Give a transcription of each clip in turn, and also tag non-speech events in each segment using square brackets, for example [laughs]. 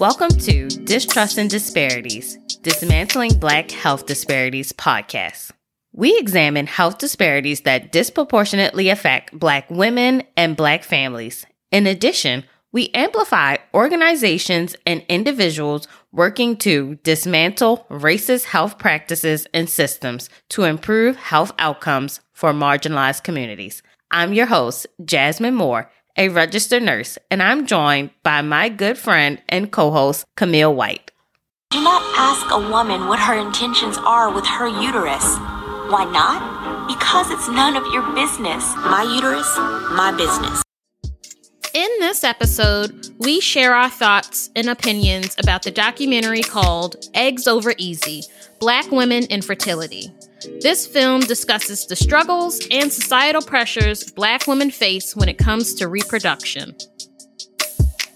Welcome to Distrust and Disparities Dismantling Black Health Disparities podcast. We examine health disparities that disproportionately affect Black women and Black families. In addition, we amplify organizations and individuals working to dismantle racist health practices and systems to improve health outcomes for marginalized communities. I'm your host, Jasmine Moore, a registered nurse, and I'm joined by my good friend and co host, Camille White. Do not ask a woman what her intentions are with her uterus. Why not? Because it's none of your business. My uterus, my business. In this episode, we share our thoughts and opinions about the documentary called Eggs Over Easy Black Women in Fertility. This film discusses the struggles and societal pressures Black women face when it comes to reproduction.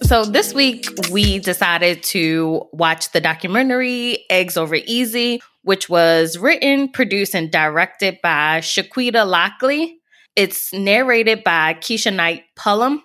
So, this week we decided to watch the documentary Eggs Over Easy, which was written, produced, and directed by Chiquita Lockley. It's narrated by Keshia Knight Pulliam,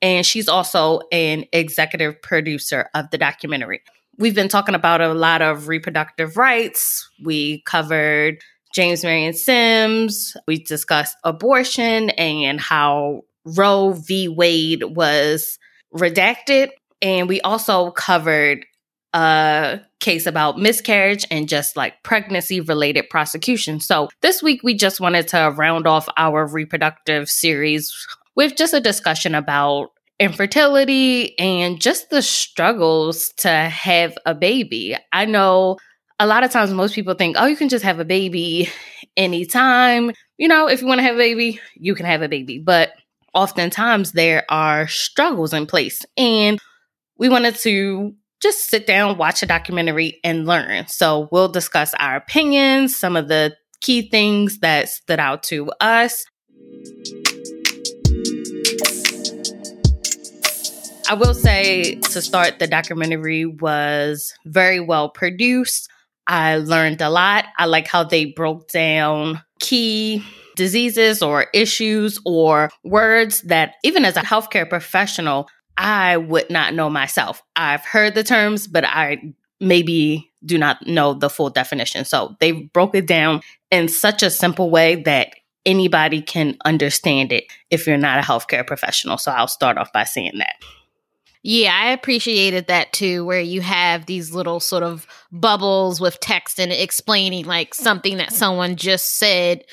and she's also an executive producer of the documentary. We've been talking about a lot of reproductive rights. We covered James Marion Sims. We discussed abortion and how Roe v. Wade was redacted. And we also covered a case about miscarriage and just like pregnancy related prosecution. So this week we just wanted to round off our reproductive series with just a discussion about infertility and just the struggles to have a baby. I know a lot of times most people think, oh, you can just have a baby anytime. You know, if you want to have a baby, you can have a baby. But oftentimes there are struggles in place. And we wanted to just sit down, watch a documentary, and learn. So we'll discuss our opinions, some of the key things that stood out to us. I will say to start, the documentary was very well produced. I learned a lot. I like how they broke down key diseases or issues or words that, even as a healthcare professional, I would not know myself. I've heard the terms, but I maybe do not know the full definition. So they broke it down in such a simple way that anybody can understand it if you're not a healthcare professional. So I'll start off by saying that. Yeah, I appreciated that too, where you have these little sort of bubbles with text and explaining like something that someone just said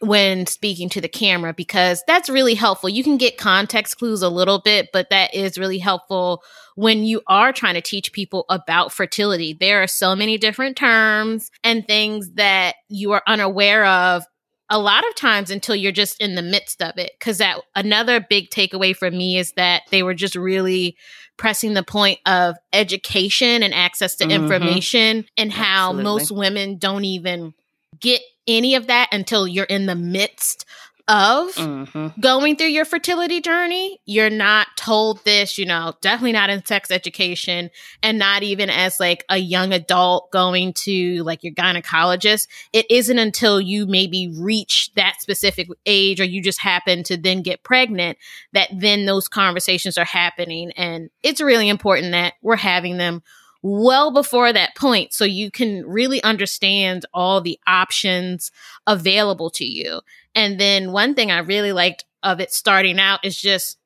when speaking to the camera, because that's really helpful. You can get context clues a little bit, but that is really helpful when you are trying to teach people about fertility. There are so many different terms and things that you are unaware of a lot of times until you're just in the midst of it. Cause that another big takeaway for me is that they were just really pressing the point of education and access to mm-hmm. information and how Absolutely. most women don't even get any of that until you're in the midst of mm-hmm. going through your fertility journey. You're not told this, you know, definitely not in sex education and not even as like a young adult going to like your gynecologist. It isn't until you maybe reach that specific age or you just happen to then get pregnant that then those conversations are happening. And it's really important that we're having them well before that point so you can really understand all the options available to you. And then one thing I really liked of it starting out is just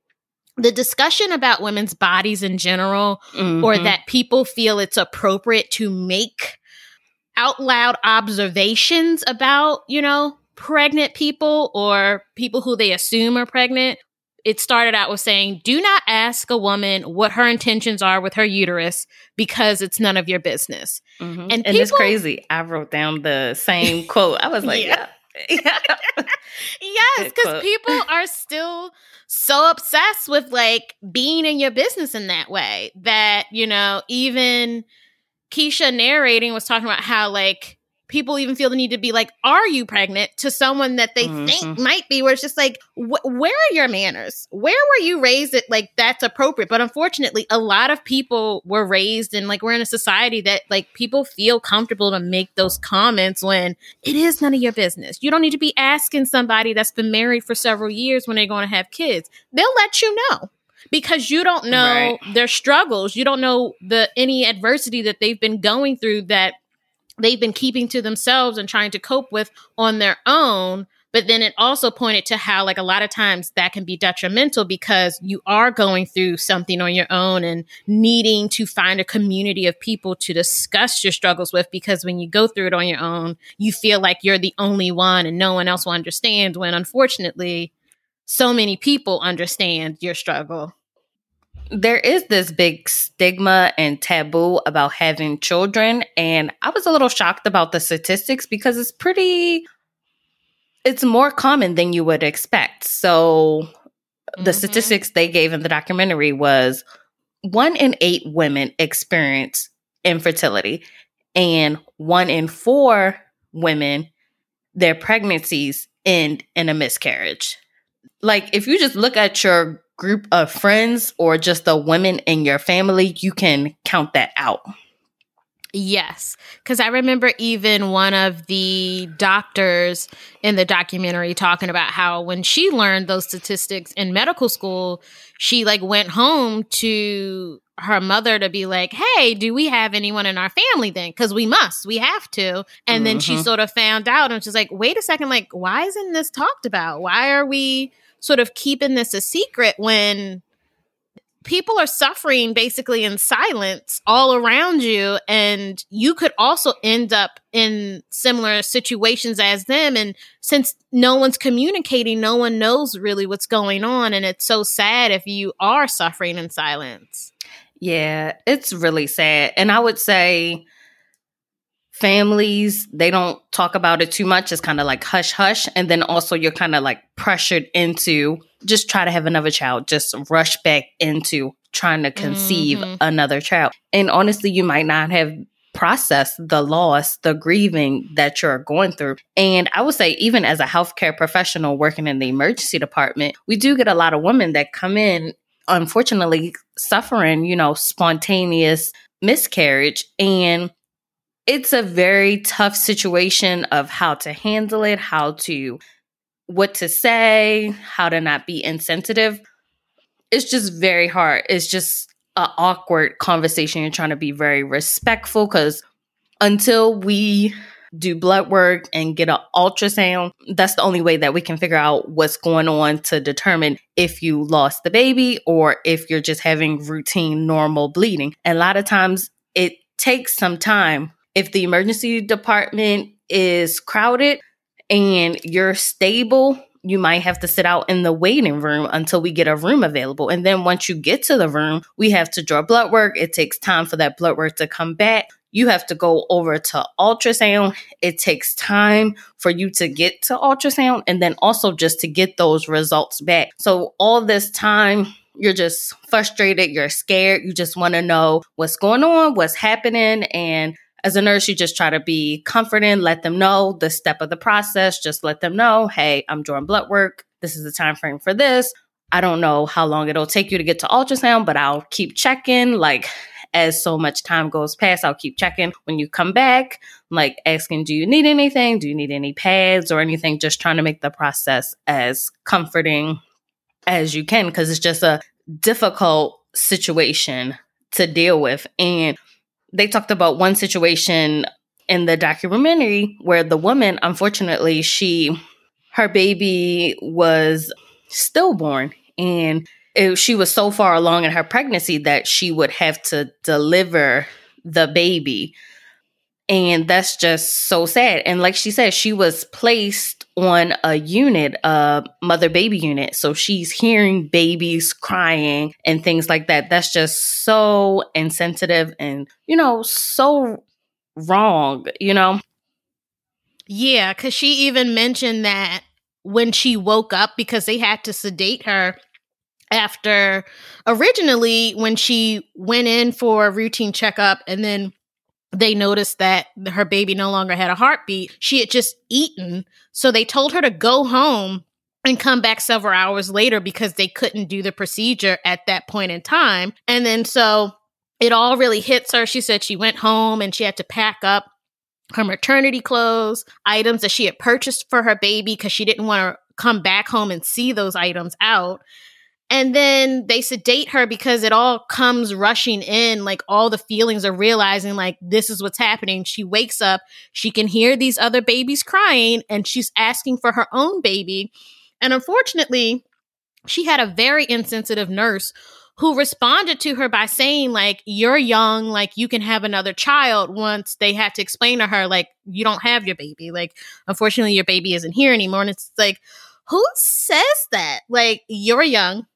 the discussion about women's bodies in general, mm-hmm. or that people feel it's appropriate to make out loud observations about, you know, pregnant people or people who they assume are pregnant it started out with saying, do not ask a woman what her intentions are with her uterus because it's none of your business. Mm-hmm. And, and people, it's crazy. I wrote down the same [laughs] quote. I was like, yeah. yeah. [laughs] yes, because people [laughs] are still so obsessed with like being in your business in that way that, you know, even Keshia narrating was talking about how like people even feel the need to be like, "Are you pregnant?" to someone that they mm-hmm. think might be. Where it's just like, wh- where are your manners? Where were you raised? At like that's appropriate. But unfortunately, a lot of people were raised in like we're in a society that like people feel comfortable to make those comments when it is none of your business. You don't need to be asking somebody that's been married for several years when they're going to have kids. They'll let you know. because you don't know right. their struggles. You don't know the any adversity that they've been going through that they've been keeping to themselves and trying to cope with on their own but then it also pointed to how like a lot of times that can be detrimental because you are going through something on your own and needing to find a community of people to discuss your struggles with because when you go through it on your own you feel like you're the only one and no one else will understand when unfortunately so many people understand your struggle there is this big stigma and taboo about having children and i was a little shocked about the statistics because it's pretty it's more common than you would expect. So the mm-hmm. statistics they gave in the documentary was one in eight women experience infertility, and one in four women, their pregnancies end in a miscarriage. Like, if you just look at your group of friends or just the women in your family, you can count that out. Yes, because I remember even one of the doctors in the documentary talking about how when she learned those statistics in medical school, she like went home to her mother to be like, "Hey, do we have anyone in our family then? Because we must, we have to." And mm-hmm. then she mm-hmm. sort of found out, and she's like, "Wait a second, like, why isn't this talked about? Why are we sort of keeping this a secret when?" people are suffering basically in silence all around you and you could also end up in similar situations as them and since no one's communicating no one knows really what's going on and it's so sad if you are suffering in silence yeah it's really sad and i would say families they don't talk about it too much it's kind of like hush hush and then also you're kind of like pressured into just try to have another child, just rush back into trying to conceive mm-hmm. another child. And honestly, you might not have processed the loss, the grieving that you're going through. And I would say, even as a healthcare professional working in the emergency department, we do get a lot of women that come in, unfortunately, suffering, you know, spontaneous miscarriage. And it's a very tough situation of how to handle it, how to what to say, how to not be insensitive. It's just very hard. It's just an awkward conversation. You're trying to be very respectful because until we do blood work and get an ultrasound, that's the only way that we can figure out what's going on to determine if you lost the baby or if you're just having routine normal bleeding. And a lot of times it takes some time. If the emergency department is crowded, and you're stable, you might have to sit out in the waiting room until we get a room available. And then once you get to the room, we have to draw blood work. It takes time for that blood work to come back. You have to go over to ultrasound. It takes time for you to get to ultrasound and then also just to get those results back. So all this time, you're just frustrated, you're scared, you just want to know what's going on, what's happening, and as a nurse, you just try to be comforting, let them know the step of the process. Just let them know, hey, I'm drawing blood work. This is the time frame for this. I don't know how long it'll take you to get to ultrasound, but I'll keep checking. Like as so much time goes past, I'll keep checking when you come back, like asking, do you need anything? Do you need any pads or anything? Just trying to make the process as comforting as you can because it's just a difficult situation to deal with. And they talked about one situation in the documentary where the woman, unfortunately, she her baby was stillborn and it, she was so far along in her pregnancy that she would have to deliver the baby. And that's just so sad. And like she said, she was placed on a unit, a mother baby unit. So she's hearing babies crying and things like that. That's just so insensitive and, you know, so wrong, you know? Yeah, because she even mentioned that when she woke up because they had to sedate her after originally when she went in for a routine checkup and then they noticed that her baby no longer had a heartbeat. She had just eaten. So they told her to go home and come back several hours later because they couldn't do the procedure at that point in time. And then so it all really hits her. She said she went home and she had to pack up her maternity clothes, items that she had purchased for her baby because she didn't want to come back home and see those items out. And then they sedate her because it all comes rushing in. Like all the feelings are realizing, like, this is what's happening. She wakes up, she can hear these other babies crying, and she's asking for her own baby. And unfortunately, she had a very insensitive nurse who responded to her by saying like you're young like you can have another child once they had to explain to her like you don't have your baby like unfortunately your baby isn't here anymore and it's like who says that like you're young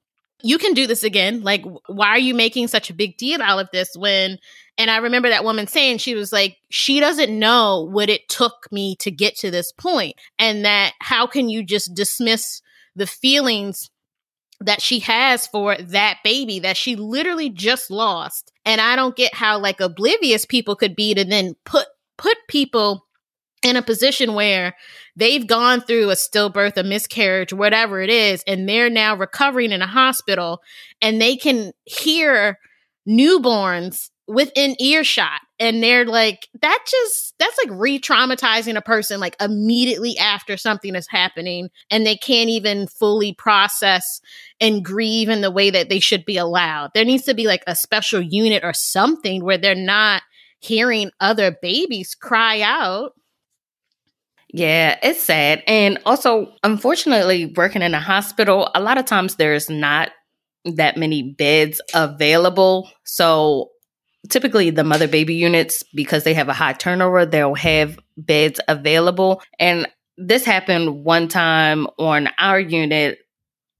you can do this again like why are you making such a big deal out of this when and i remember that woman saying she was like she doesn't know what it took me to get to this point and that how can you just dismiss the feelings that she has for that baby that she literally just lost. And I don't get how like oblivious people could be to then put put people in a position where they've gone through a stillbirth, a miscarriage, whatever it is, and they're now recovering in a hospital and they can hear newborns within earshot. And they're like that just that's like re-traumatizing a person like immediately after something is happening and they can't even fully process and grieve in the way that they should be allowed. There needs to be like a special unit or something where they're not hearing other babies cry out yeah, it's sad. And also, unfortunately, working in a hospital, a lot of times there's not that many beds available. So typically the mother baby units because they have a high turnover they'll have beds available and this happened one time on our unit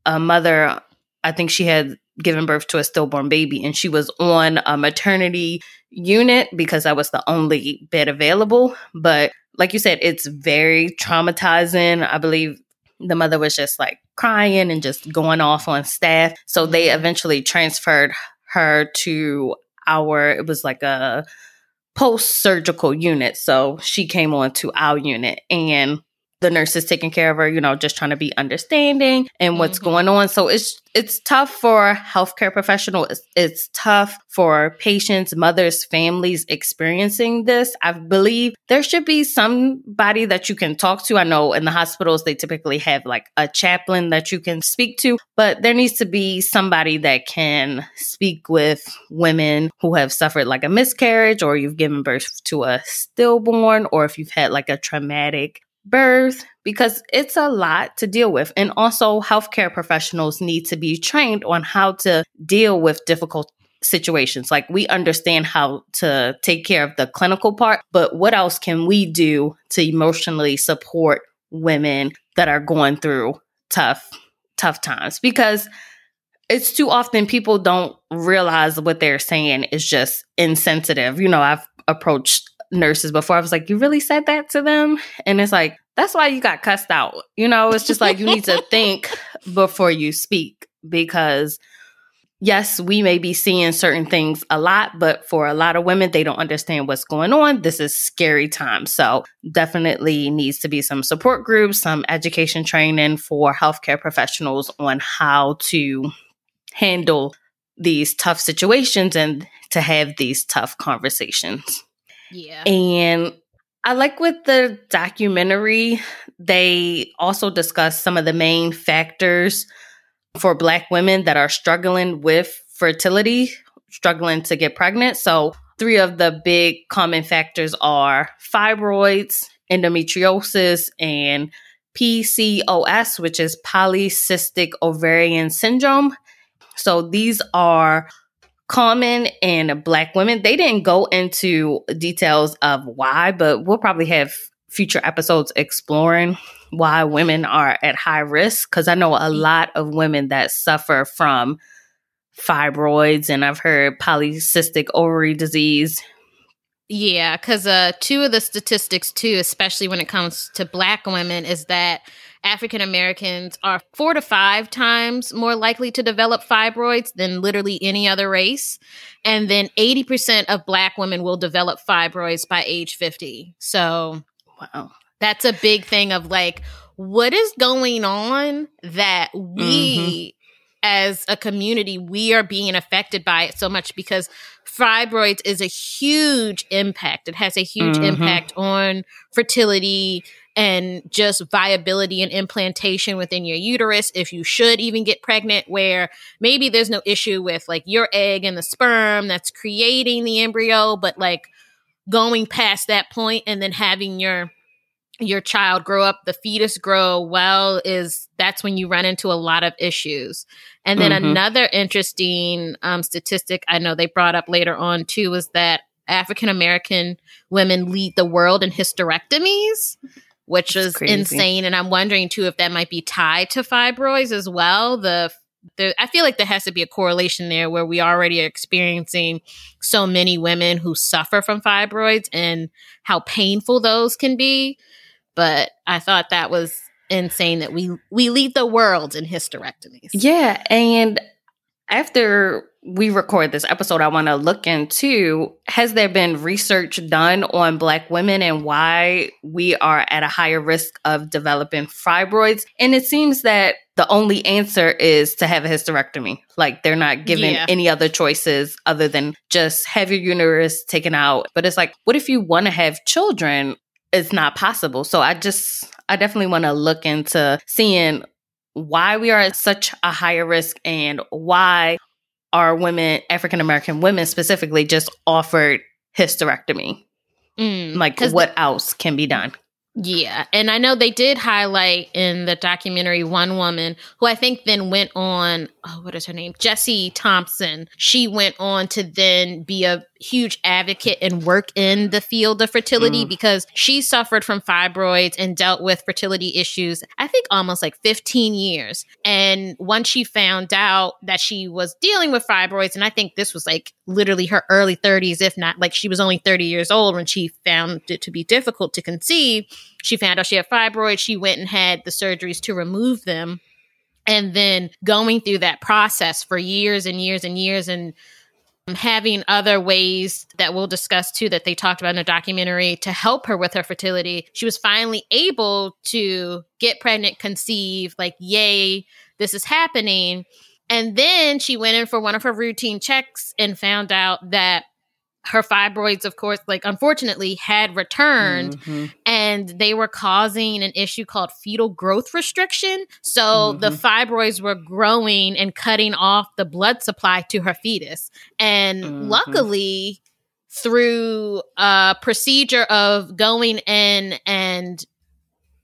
a mother i think she had given birth to a stillborn baby and she was on a maternity unit because that was the only bed available. But like you said it's very traumatizing. I believe the mother was just like crying and just going off on staff. So they eventually transferred her to our, it was like a post surgical unit. So she came on to our unit. And the nurse is taking care of her, you know, just trying to be understanding and what's mm-hmm. going on. So it's it's tough for healthcare professionals. It's, it's tough for patients, mothers, families experiencing this. I believe there should be somebody that you can talk to. I know in the hospitals they typically have like a chaplain that you can speak to, but there needs to be somebody that can speak with women who have suffered like a miscarriage or you've given birth to a stillborn or if you've had like a traumatic birth because it's a lot to deal with. And also, healthcare professionals need to be trained on how to deal with difficult situations. Like, we understand how to take care of the clinical part, but what else can we do to emotionally support women that are going through tough, tough times? Because it's too often people don't realize what they're saying is just insensitive. You know, I've approached nurses before. I was like, you really said that to them? And it's like, that's why you got cussed out. You know, it's just like you need to [laughs] think before you speak because yes, we may be seeing certain things a lot, but for a lot of women, they don't understand what's going on. This is scary time. So definitely needs to be some support groups, some education training for healthcare professionals on how to handle these tough situations and to have these tough conversations. Yeah. And I like with the documentary, they also discuss some of the main factors for Black women that are struggling with fertility, struggling to get pregnant. So, three of the big common factors are fibroids, endometriosis, and PCOS, which is polycystic ovarian syndrome. So, these are common in black women. They didn't go into details of why, but we'll probably have future episodes exploring why women are at high risk because I know a lot of women that suffer from fibroids and I've heard polycystic ovary disease. Yeah, because uh, two of the statistics, too, especially when it comes to black women, is that African Americans are four to five times more likely to develop fibroids than literally any other race. And then 80% of Black women will develop fibroids by age 50. So, wow. That's a big thing of like, what is going on that we, mm-hmm. as a community, we are being affected by it so much because fibroids is a huge impact. It has a huge mm-hmm. impact on fertility, and just viability and implantation within your uterus if you should even get pregnant where maybe there's no issue with like your egg and the sperm that's creating the embryo but like going past that point and then having your your child grow up the fetus grow well is that's when you run into a lot of issues and then mm-hmm. another interesting um, statistic i know they brought up later on too was that african american women lead the world in hysterectomies which that's is crazy. insane and i'm wondering too if that might be tied to fibroids as well the the, I feel like there has to be a correlation there where we already are experiencing so many women who suffer from fibroids and how painful those can be but I thought that was insane that we we lead the world in hysterectomies. Yeah, and after we record this episode, I want to look into has there been research done on Black women and why we are at a higher risk of developing fibroids? And it seems that the only answer is to have a hysterectomy. Like they're not given yeah. any other choices other than just have your uterus taken out. But it's like, what if you want to have children? it's not possible. So I just, I definitely want to look into seeing why we are at such a higher risk and why are women, African American women specifically, just offered hysterectomy. Mm, like, what the- else can be done? Yeah. And I know they did highlight in the documentary one woman who I think then went on, oh, what is her name? Jessie Thompson. She went on to then be a huge advocate and work in the field of fertility mm. because she suffered from fibroids and dealt with fertility issues, I think almost like 15 years. And once she found out that she was dealing with fibroids, and I think this was like literally her early 30s, if not like she was only 30 years old when she found it to be difficult to conceive, she found out she had fibroids. She went and had the surgeries to remove them. And then going through that process for years and years and years and having other ways that we'll discuss too that they talked about in the documentary to help her with her fertility. She was finally able to get pregnant, conceive, like, yay, this is happening. And then she went in for one of her routine checks and found out that her fibroids, of course, like unfortunately had returned mm-hmm. And they were causing an issue called fetal growth restriction. So mm-hmm. the fibroids were growing and cutting off the blood supply to her fetus. And mm-hmm. luckily, through a procedure of going in and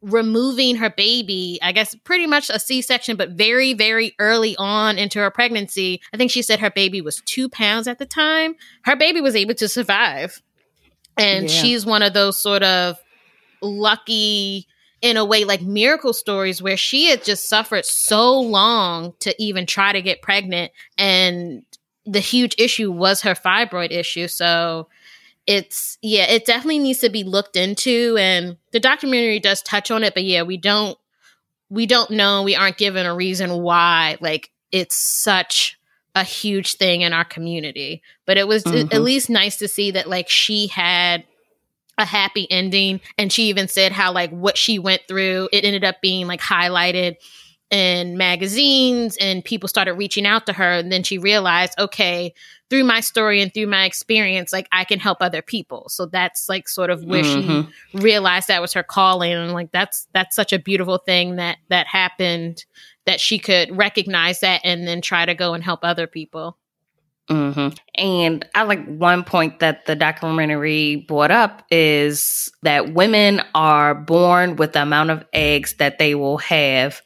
removing her baby, I guess pretty much a C section, but very, very early on into her pregnancy. I think she said her baby was two pounds at the time. Her baby was able to survive. And yeah. she's one of those sort of lucky, in a way, like miracle stories where she had just suffered so long to even try to get pregnant. And the huge issue was her fibroid issue. So, it's yeah, it definitely needs to be looked into and the documentary does touch on it, but yeah, we don't we don't know, we aren't given a reason why like it's such a huge thing in our community. But it was mm-hmm. at least nice to see that like she had a happy ending. And she even said how like what she went through it ended up being like highlighted in magazines and people started reaching out to her. And then she realized okay through my story and through my experience like i can help other people. So that's like sort of where mm-hmm. she realized that was her calling. And like that's that's such a beautiful thing that that happened that she could recognize that and then try to go and help other people Mm-hmm. And I like one point that the documentary brought up is that women are born with the amount of eggs that they will have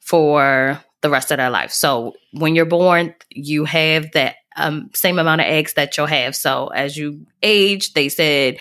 for the rest of their life. So when you're born, you have that um, same amount of eggs that you'll have. So as you age, they said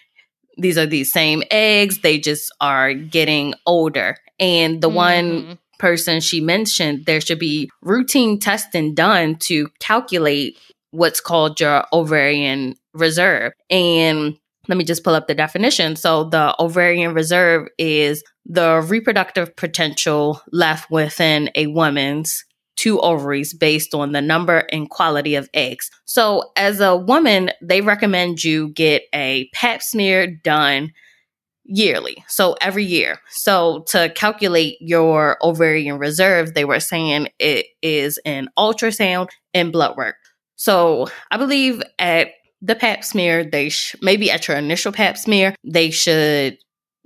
these are these same eggs, they just are getting older. And the mm-hmm. one person she mentioned, there should be routine testing done to calculate what's called your ovarian reserve. And let me just pull up the definition. So the ovarian reserve is the reproductive potential left within a woman's two ovaries based on the number and quality of eggs. So as a woman, they recommend you get a pap smear done yearly. So every year. So to calculate your ovarian reserve, they were saying it is an ultrasound and blood work. So I believe at the pap smear, they sh- maybe at your initial pap smear, they should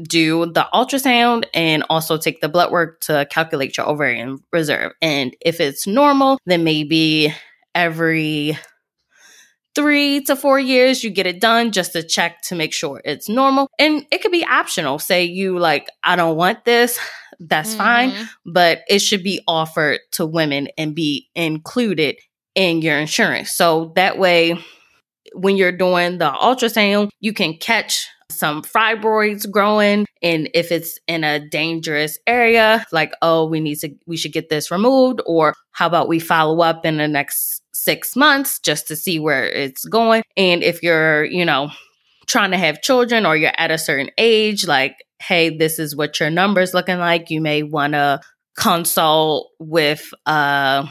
do the ultrasound and also take the blood work to calculate your ovarian reserve. And if it's normal, then maybe every three to four years, you get it done just to check to make sure it's normal. And it could be optional. Say you like, I don't want this, that's mm-hmm. fine, but it should be offered to women and be included in your insurance. So that way, when you're doing the ultrasound, you can catch some fibroids growing and if it's in a dangerous area like oh we need to we should get this removed or how about we follow up in the next 6 months just to see where it's going and if you're you know trying to have children or you're at a certain age like hey this is what your numbers looking like you may want to consult with a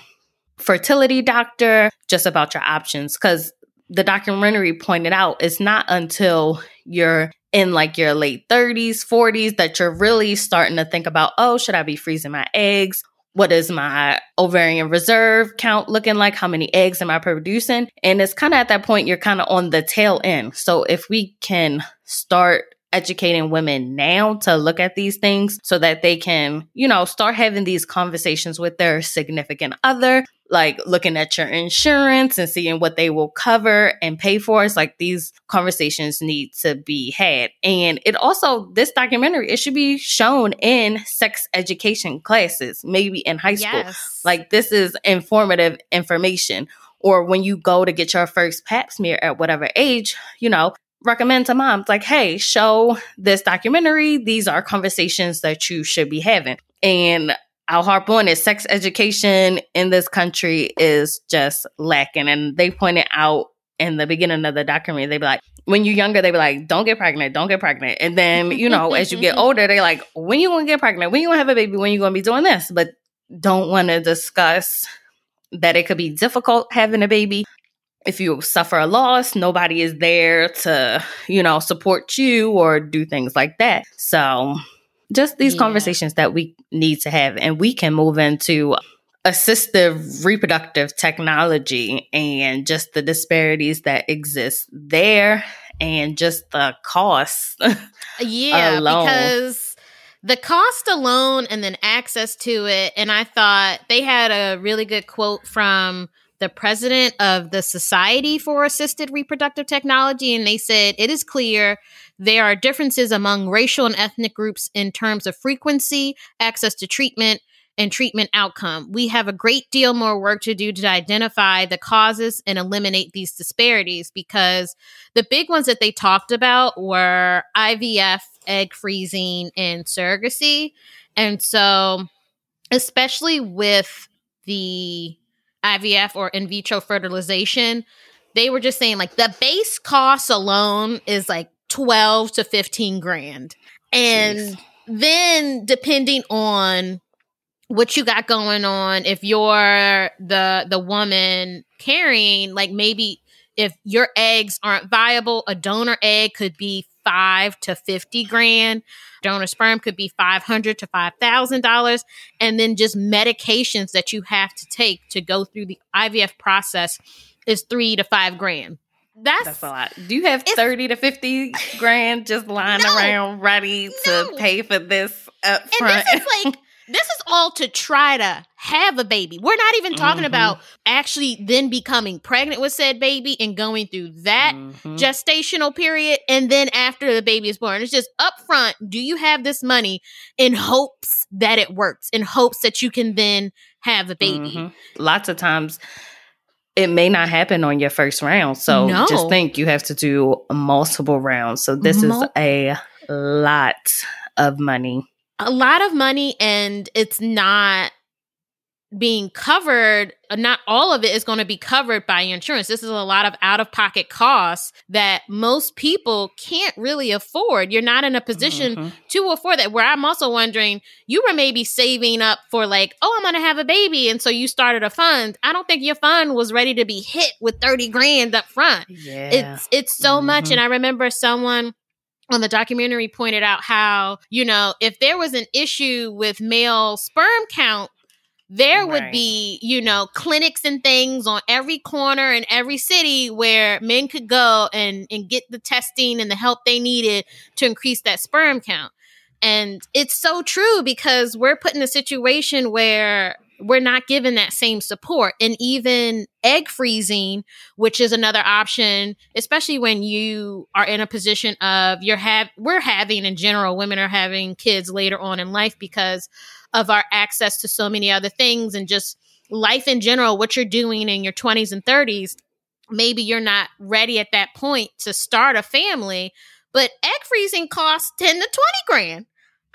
fertility doctor just about your options cuz the documentary pointed out, it's not until you're in like your late 30s, 40s that you're really starting to think about, oh, should I be freezing my eggs? What is my ovarian reserve count looking like? How many eggs am I producing? And it's kind of at that point, you're kind of on the tail end. So if we can start educating women now to look at these things so that they can, you know, start having these conversations with their significant other, like looking at your insurance and seeing what they will cover and pay for. It's like these conversations need to be had. And it also, this documentary, it should be shown in sex education classes, maybe in high school. Yes. Like this is informative information or when you go to get your first pap smear at whatever age, you know, recommend to moms like, hey, show this documentary. These are conversations that you should be having. And I'll harp on it. Sex education in this country is just lacking. And they pointed out in the beginning of the documentary, they'd be like, when you're younger, they'd be like, don't get pregnant, don't get pregnant. And then, you know, as you get [laughs] older, they're like, when you gonna get pregnant? When you gonna have a baby? When you gonna be doing this? But don't want to discuss that it could be difficult having a baby if you suffer a loss, nobody is there to, you know, support you or do things like that. So, just these yeah. conversations that we need to have, and we can move into assistive reproductive technology and just the disparities that exist there and just the cost. [laughs] yeah, because the cost alone and then access to it. And I thought they had a really good quote from the president of the Society for Assisted Reproductive Technology, and they said it is clear there are differences among racial and ethnic groups in terms of frequency, access to treatment, and treatment outcome. We have a great deal more work to do to identify the causes and eliminate these disparities because the big ones that they talked about were IVF, egg freezing, and surrogacy. And so, especially with the IVF or in vitro fertilization, they were just saying like the base cost alone is like 12 to 15 grand. And Jeez. then depending on what you got going on, if you're the the woman carrying, like maybe if your eggs aren't viable, a donor egg could be five to 50 grand. Donor sperm could be 500 to $5,000. And then just medications that you have to take to go through the IVF process is three to five grand. That's, That's a lot. Do you have 30 to 50 grand just lying no, around ready no. to pay for this up front? And this is like [laughs] this is all to try to have a baby. We're not even talking mm-hmm. about actually then becoming pregnant with said baby and going through that mm-hmm. gestational period. And then after the baby is born, it's just upfront. Do you have this money in hopes that it works, in hopes that you can then have a baby? Mm-hmm. Lots of times it may not happen on your first round. So no. just think you have to do multiple rounds. So this Mul- is a lot of money a lot of money and it's not being covered not all of it is going to be covered by insurance this is a lot of out of pocket costs that most people can't really afford you're not in a position mm-hmm. to afford that where i'm also wondering you were maybe saving up for like oh i'm going to have a baby and so you started a fund i don't think your fund was ready to be hit with 30 grand up front yeah. it's it's so mm-hmm. much and i remember someone on the documentary pointed out how, you know, if there was an issue with male sperm count, there right. would be, you know, clinics and things on every corner in every city where men could go and, and get the testing and the help they needed to increase that sperm count. And it's so true because we're put in a situation where we're not given that same support. And even egg freezing, which is another option, especially when you are in a position of you're have we're having in general, women are having kids later on in life because of our access to so many other things and just life in general, what you're doing in your 20s and 30s. Maybe you're not ready at that point to start a family, but egg freezing costs 10 to 20 grand.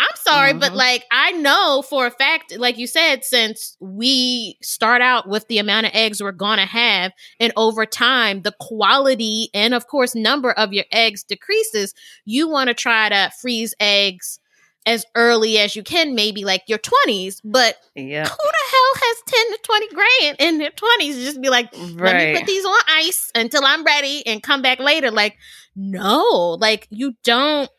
I'm sorry, mm-hmm. but like I know for a fact, like you said, since we start out with the amount of eggs we're gonna have, and over time, the quality and of course number of your eggs decreases, you want to try to freeze eggs as early as you can, maybe like your 20s. But yeah. who the hell has 10 to 20 grand in their 20s? Just be like, let right. me put these on ice until I'm ready and come back later. Like, no, like you don't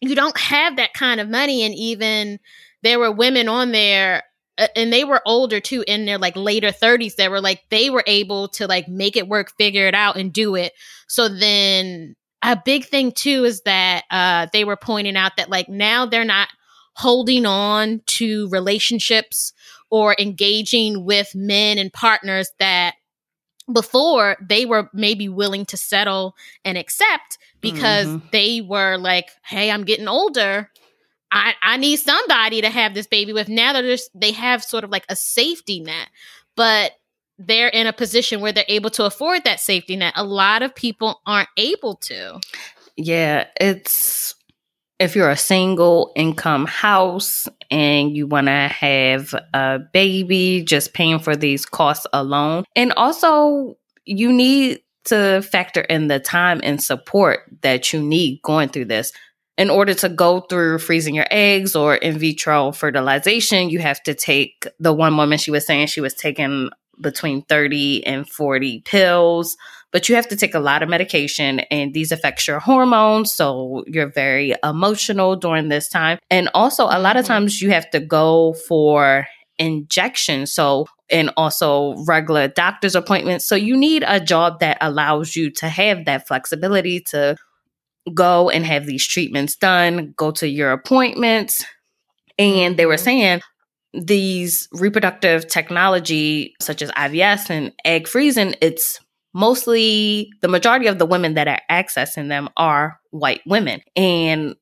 you don't have that kind of money and even there were women on there uh, and they were older too in their like later 30s that were like they were able to like make it work figure it out and do it so then a big thing too is that uh they were pointing out that like now they're not holding on to relationships or engaging with men and partners that before they were maybe willing to settle and accept because mm-hmm. they were like, "Hey, I'm getting older. I I need somebody to have this baby with." Now they're just they have sort of like a safety net, but they're in a position where they're able to afford that safety net. A lot of people aren't able to. Yeah, it's if you're a single income house and you want to have a baby, just paying for these costs alone. And also, you need to factor in the time and support that you need going through this. In order to go through freezing your eggs or in vitro fertilization, you have to take the one woman she was saying she was taking between 30 and 40 pills, but you have to take a lot of medication and these affect your hormones. So you're very emotional during this time. And also, a lot of mm-hmm. times you have to go for injections. So and also regular doctor's appointments. So you need a job that allows you to have that flexibility to go and have these treatments done, go to your appointments. And they were mm-hmm. saying these reproductive technology such as IVF and egg freezing, it's mostly the majority of the women that are accessing them are white women. And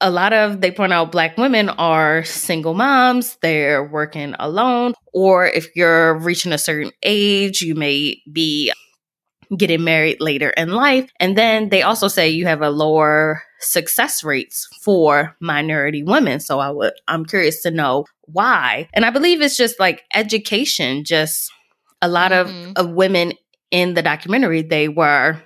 a lot of they point out black women are single moms they're working alone or if you're reaching a certain age you may be getting married later in life and then they also say you have a lower success rates for minority women so i would i'm curious to know why and i believe it's just like education just a lot mm-hmm. of, of women in the documentary they were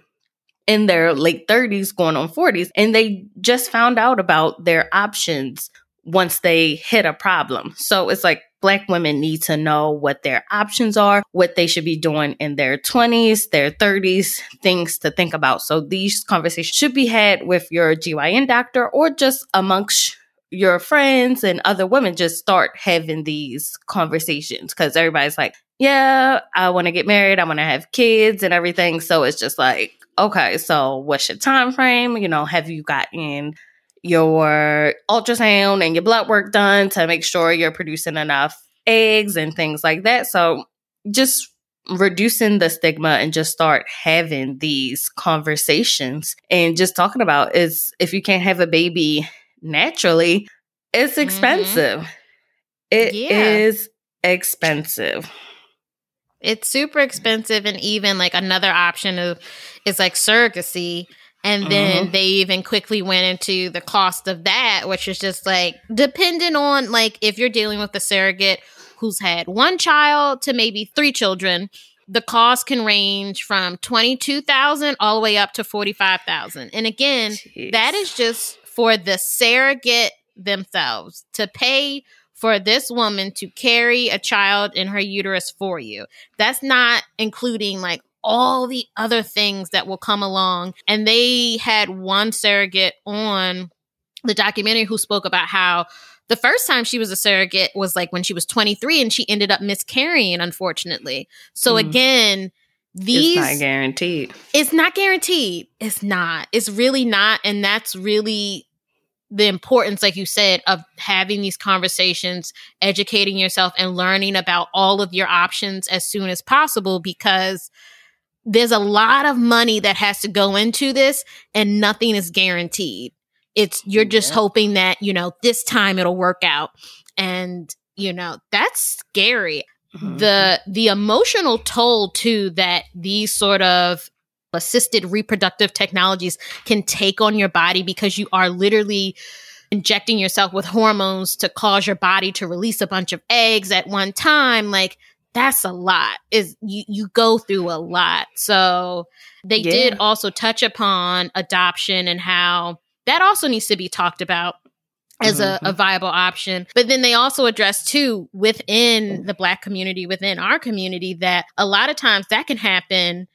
in their late 30s, going on 40s, and they just found out about their options once they hit a problem. So it's like Black women need to know what their options are, what they should be doing in their 20s, their 30s, things to think about. So these conversations should be had with your GYN doctor or just amongst your friends and other women. Just start having these conversations because everybody's like, yeah, I want to get married, I want to have kids and everything. So it's just like, okay, so what's your time frame? You know, have you gotten your ultrasound and your blood work done to make sure you're producing enough eggs and things like that? So just reducing the stigma and just start having these conversations and just talking about is if you can't have a baby naturally, it's mm-hmm. expensive. Mm-hmm. It yeah. is expensive. It's super expensive, and even like another option of is like surrogacy. And then mm-hmm. they even quickly went into the cost of that, which is just like depending on like if you're dealing with a surrogate who's had one child to maybe three children, the cost can range from 22,000 all the way up to 45,000. And again, Jeez. that is just for the surrogate themselves to pay for this woman to carry a child in her uterus for you. That's not including like all the other things that will come along. And they had one surrogate on the documentary who spoke about how the first time she was a surrogate was like when she was 23 and she ended up miscarrying, unfortunately. So mm. again, these it's not guaranteed. It's not guaranteed. It's not. It's really not. And that's really the importance, like you said, of having these conversations, educating yourself, and learning about all of your options as soon as possible because there's a lot of money that has to go into this and nothing is guaranteed. It's you're just yeah. hoping that, you know, this time it'll work out. And, you know, that's scary. Mm-hmm. The the emotional toll too that these sort of assisted reproductive technologies can take on your body because you are literally injecting yourself with hormones to cause your body to release a bunch of eggs at one time like that's a lot is you you go through a lot so they yeah. did also touch upon adoption and how that also needs to be talked about as mm-hmm. a, a, viable option. But then they also address too within the black community, within our community, that a lot of times that can happen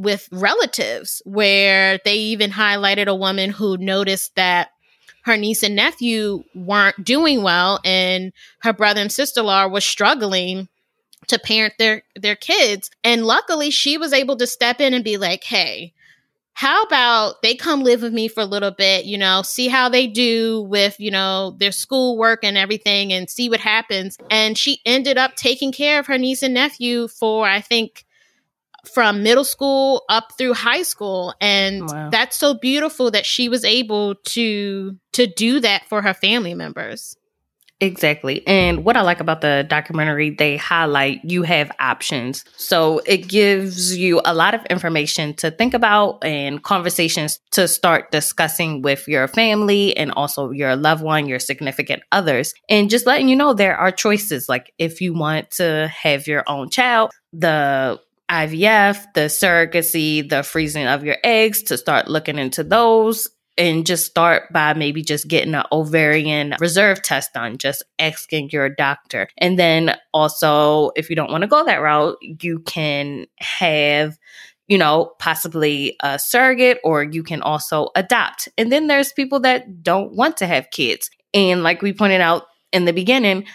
with relatives, where they even highlighted a woman who noticed that her niece and nephew weren't doing well and her brother and sister-in-law was struggling to parent their their kids and luckily she was able to step in and be like hey how about they come live with me for a little bit, you know, see how they do with, you know, their schoolwork and everything and see what happens. And she ended up taking care of her niece and nephew for, I think, from middle school up through high school and wow. that's so beautiful that she was able to to do that for her family members Exactly. And what I like about the documentary, they highlight you have options. So it gives you a lot of information to think about and conversations to start discussing with your family and also your loved one, your significant others. And just letting you know there are choices. Like if you want to have your own child, the IVF, the surrogacy, the freezing of your eggs to start looking into those and just start by maybe just getting an ovarian reserve test done, just asking your doctor. And then also, if you don't want to go that route, you can have you know, possibly a surrogate, or you can also adopt. And then there's people that don't want to have kids. And like we pointed out in the beginning,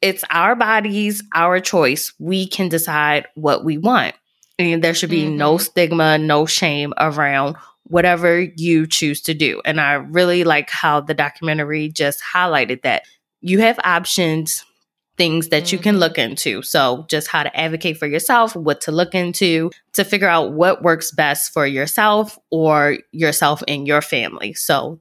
it's our bodies, our choice. We can decide what we want. And there should be mm-hmm. no stigma, no shame around whatever you choose to do. And I really like how the documentary just highlighted that you have options, things that mm-hmm. you can mm-hmm. look into. So, just how to advocate for yourself, what to look into to figure out what works best for yourself or yourself and your family. So,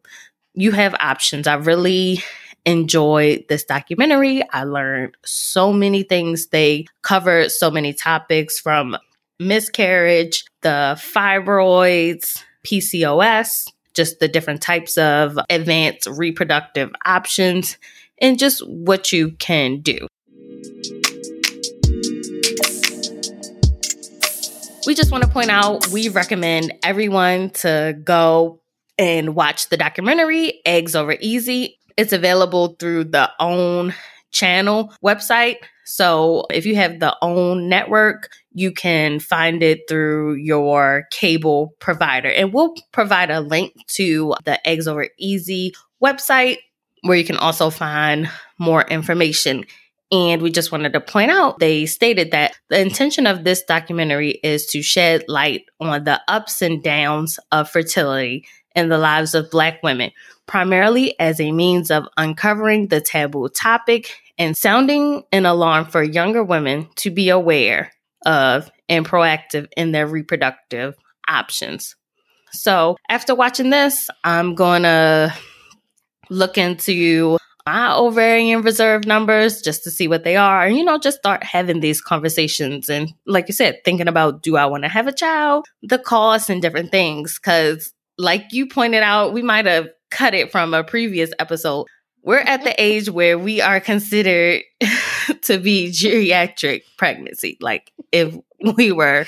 you have options. I really enjoyed this documentary. I learned so many things. They covered so many topics from miscarriage, the fibroids, PCOS, just the different types of advanced reproductive options, and just what you can do. We just want to point out we recommend everyone to go and watch the documentary Eggs Over Easy. It's available through the OWN channel website. So if you have the OWN network, you can find it through your cable provider. And we'll provide a link to the Eggs Over Easy website where you can also find more information. And we just wanted to point out they stated that the intention of this documentary is to shed light on the ups and downs of fertility in the lives of Black women, primarily as a means of uncovering the taboo topic and sounding an alarm for younger women to be aware of and proactive in their reproductive options. So, after watching this, I'm going to look into my ovarian reserve numbers just to see what they are and you know just start having these conversations and like you said thinking about do i want to have a child the costs and different things because like you pointed out we might have cut it from a previous episode we're at the age where we are considered [laughs] to be geriatric pregnancy. Like if we were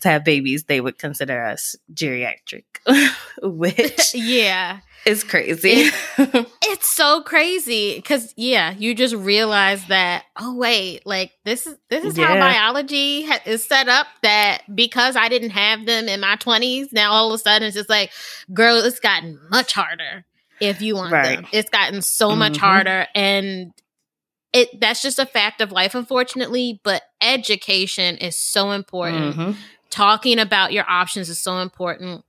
to have babies, they would consider us geriatric, [laughs] which [laughs] yeah, is crazy. It, it's so crazy because yeah, you just realize that oh wait, like this is this is yeah. how biology ha- is set up. That because I didn't have them in my twenties, now all of a sudden it's just like, girl, it's gotten much harder if you want right. them. It's gotten so mm-hmm. much harder and it that's just a fact of life unfortunately, but education is so important. Mm-hmm. Talking about your options is so important.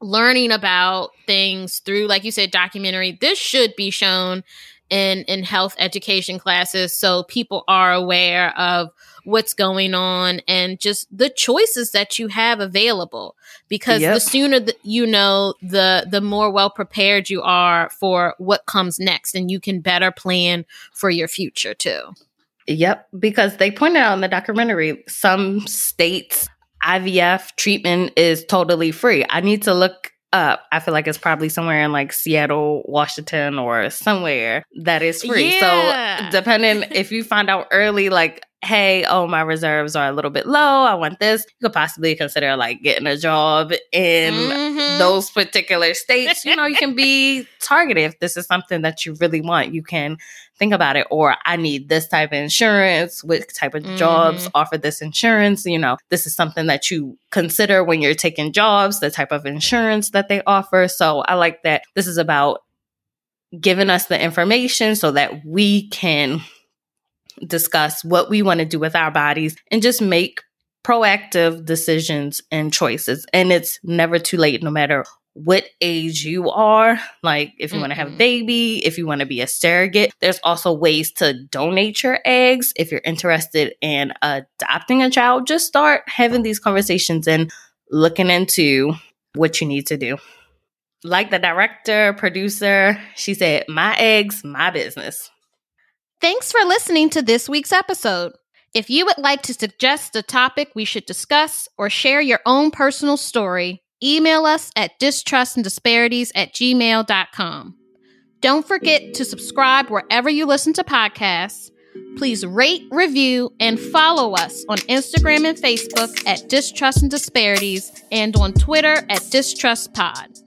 learning about things through, like you said, documentary. This should be shown in in health education classes so people are aware of what's going on and just the choices that you have available because yep. the sooner that you know the the more well prepared you are for what comes next and you can better plan for your future too yep because they pointed out in the documentary some states IVF treatment is totally free. I need to look up. I feel like it's probably somewhere in like Seattle, Washington, or somewhere that is free. Yeah. So, depending if you find out early, like, hey, oh, my reserves are a little bit low. I want this. You could possibly consider like getting a job in mm-hmm. those particular states. You know, you can be [laughs] targeted if this is something that you really want. You can think about it. Or I need this type of insurance. What type of mm-hmm. jobs offer this insurance? You know, this is something that you consider when you're taking jobs, the type of insurance that they offer. So I like that this is about giving us the information so that we can discuss what we want to do with our bodies and just make proactive decisions and choices. And it's never too late, no matter what age you are. Like if you mm-hmm. want to have a baby, if you want to be a surrogate, there's also ways to donate your eggs. If you're interested in adopting a child, just start having these conversations and looking into what you need to do. Like the director, producer, she said, My eggs, my business. Thanks for listening to this week's episode. If you would like to suggest a topic we should discuss or share your own personal story, email us at distrustanddisparities at gmail.com. Don't forget to subscribe wherever you listen to podcasts. Please rate, review, and follow us on Instagram and Facebook at Distrust and Disparities and on Twitter at DistrustPod.